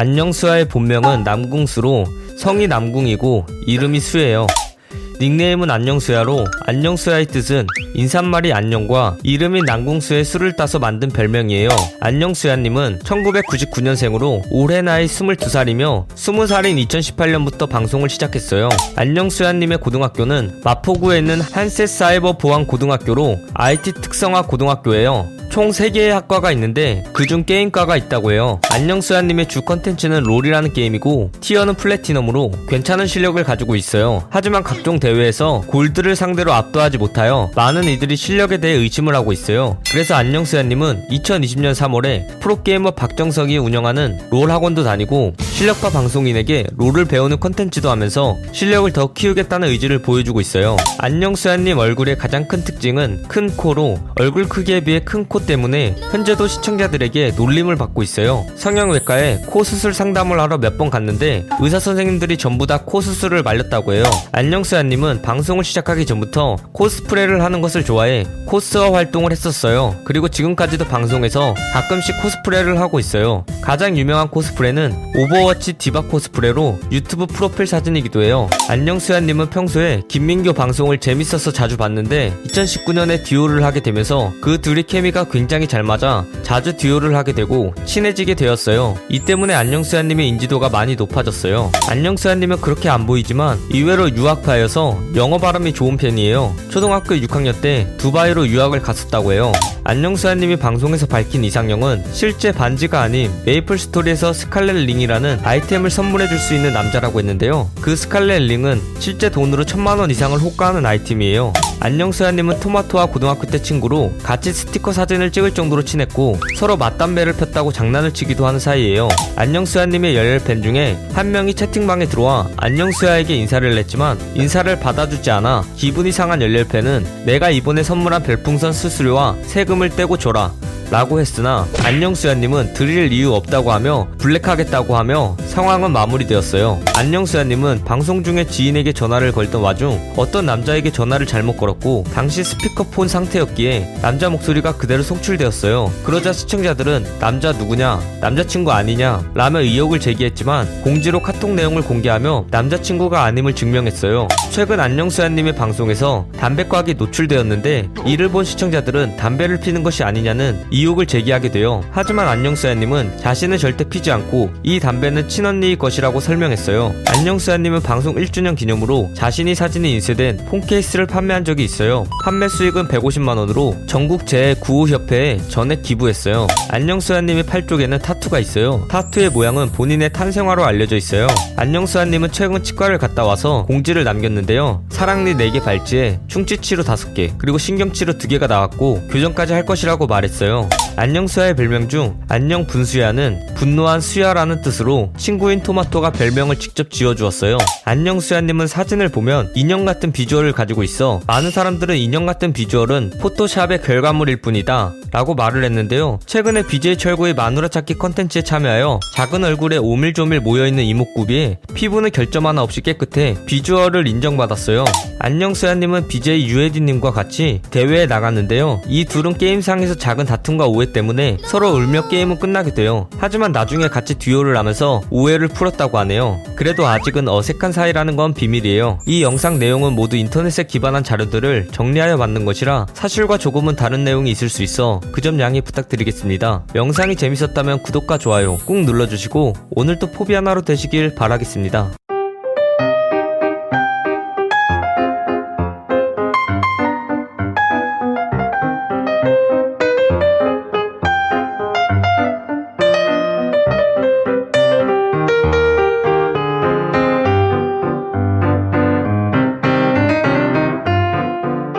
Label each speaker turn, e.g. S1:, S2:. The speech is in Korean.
S1: 안녕수아의 본명은 남궁수로 성이 남궁이고 이름이 수예요. 닉네임은 안녕수야로 안녕수야의 뜻은 인사말이 안녕과 이름인 남궁수의 수를 따서 만든 별명이에요. 안녕수야님은 1999년생으로 올해 나이 22살이며 20살인 2018년부터 방송을 시작했어요. 안녕수야님의 고등학교는 마포구에 있는 한셋 사이버 보안 고등학교로 IT 특성화 고등학교예요. 총 3개의 학과가 있는데 그중 게임과가 있다고 해요. 안녕수야님의 주 컨텐츠는 롤이라는 게임이고 티어는 플래티넘으로 괜찮은 실력을 가지고 있어요. 하지만 각종 대회에서 골드를 상대로 압도하지 못하여 많은 이들이 실력에 대해 의심을 하고 있어요. 그래서 안녕수야님은 2020년 3월에 프로게이머 박정석이 운영하는 롤 학원도 다니고 실력파 방송인에게 롤을 배우는 컨텐츠도 하면서 실력을 더 키우겠다는 의지를 보여주고 있어요. 안녕수야님 얼굴의 가장 큰 특징은 큰 코로 얼굴 크기에 비해 큰코 때문에 현재도 시청자들에게 놀림을 받고 있어요. 성형외과에 코 수술 상담을 하러 몇 번 갔는데 의사 선생님들이 전부 다 코 수술을 말렸다고 해요. 안녕수야님은 방송을 시작하기 전부터 코스프레를 하는 것을 좋아해 코스어 활동을 했었어요. 그리고 지금까지도 방송에서 가끔씩 코스프레를 하고 있어요. 가장 유명한 코스프레는 오버워치 디바 코스프레로 유튜브 프로필 사진이기도 해요. 안녕수야님은 평소에 김민교 방송을 재밌어서 자주 봤는데 2019년에 듀오를 하게 되면서 그 둘이 케미가 굉장히 잘 맞아 자주 듀오를 하게 되고 친해지게 되었어요. 이 때문에 안녕수야님의 인지도가 많이 높아졌어요. 안녕수야님은 그렇게 안 보이지만 의외로 유학파여서 영어 발음이 좋은 편이에요. 초등학교 6학년 때 두바이로 유학을 갔었다고 해요. 안녕수야님이 방송에서 밝힌 이상형은 실제 반지가 아닌 메이플 스토리에서 스칼렛 링이라는 아이템을 선물해 줄 수 있는 남자라고 했는데요. 그 스칼렛 링은 실제 돈으로 천만 원 이상을 호가하는 아이템이에요. 안녕수야님은 토마토와 고등학교 때 친구로 같이 스티커 사진을 찍을 정도로 친했고 서로 맞담배를 폈다고 장난을 치기도 하는 사이예요. 안녕수야님의 열혈 팬 중에 한 명이 채팅방에 들어와 안녕수야에게 인사를 했지만 인사를 받아주지 않아 기분이 상한 열렬 팬은 내가 이번에 선물한 별풍선 수수료와 세금 을 떼고 줘라 라고 했으나 안녕수야님은 드릴 이유 없다고 하며 블랙하겠다고 하며 상황은 마무리되었어요. 안녕수야님은 방송 중에 지인에게 전화를 걸던 와중 어떤 남자에게 전화를 잘못 걸었고 당시 스피커폰 상태였기에 남자 목소리가 그대로 송출되었어요. 그러자 시청자들은 남자 누구냐 남자친구 아니냐 라며 의혹을 제기했지만 공지로 카톡 내용을 공개하며 남자친구가 아님을 증명했어요. 최근 안녕수야님의 방송에서 담배곽이 노출되었는데 이를 본 시청자들은 담배를 피는 것이 아니냐는 의혹을 제기하게 돼요. 하지만 안녕수야님은 자신은 절대 피지 않고 이 담배는 친언니의 것이라고 설명했어요. 안녕수야님은 방송 1주년 기념으로 자신이 사진이 인쇄된 폰 케이스를 판매한 적이 있어요. 판매 수익은 150만원으로 전국 제9호협회에 전액 기부했어요. 안녕수야님의 팔 쪽에는 타투가 있어요. 타투의 모양은 본인의 탄생화로 알려져 있어요. 안녕수야님은 최근 치과를 갔다 와서 공지를 남겼는데요. 사랑니 4개 발찌에 충치치료 5개, 그리고 신경치료 2개가 나왔고 교정까지 할 것이라고 말했어요. 안녕수야의 별명 중 안녕 분수야는 분노한 수야라는 뜻으로 친구인 토마토가 별명을 직접 지어주었어요. 안녕수야님은 사진을 보면 인형 같은 비주얼을 가지고 있어 많은 사람들은 인형 같은 비주얼은 포토샵의 결과물일 뿐이다 라고 말을 했는데요. 최근에 BJ 철구의 마누라 찾기 컨텐츠에 참여하여 작은 얼굴에 오밀조밀 모여있는 이목구비에 피부는 결점 하나 없이 깨끗해 비주얼을 인정받았어요. 안녕수야님은 BJ 유에디님과 같이 대회에 나갔는데요. 이 둘은 게임상에서 작은 다툼과 오해 때문에 서로 울며 게임은 끝나게 돼요. 하지만 나중에 같이 듀오를 하면서 오해를 풀었다고 하네요. 그래도 아직은 어색한 사이라는 건 비밀이에요. 이 영상 내용은 모두 인터넷에 기반한 자료들을 정리하여 만든 것이라 사실과 조금은 다른 내용이 있을 수 있어 그 점 양해 부탁드리겠습니다. 영상이 재밌었다면 구독과 좋아요 꾹 눌러주시고 오늘도 포비 하나로 되시길 바라겠습니다.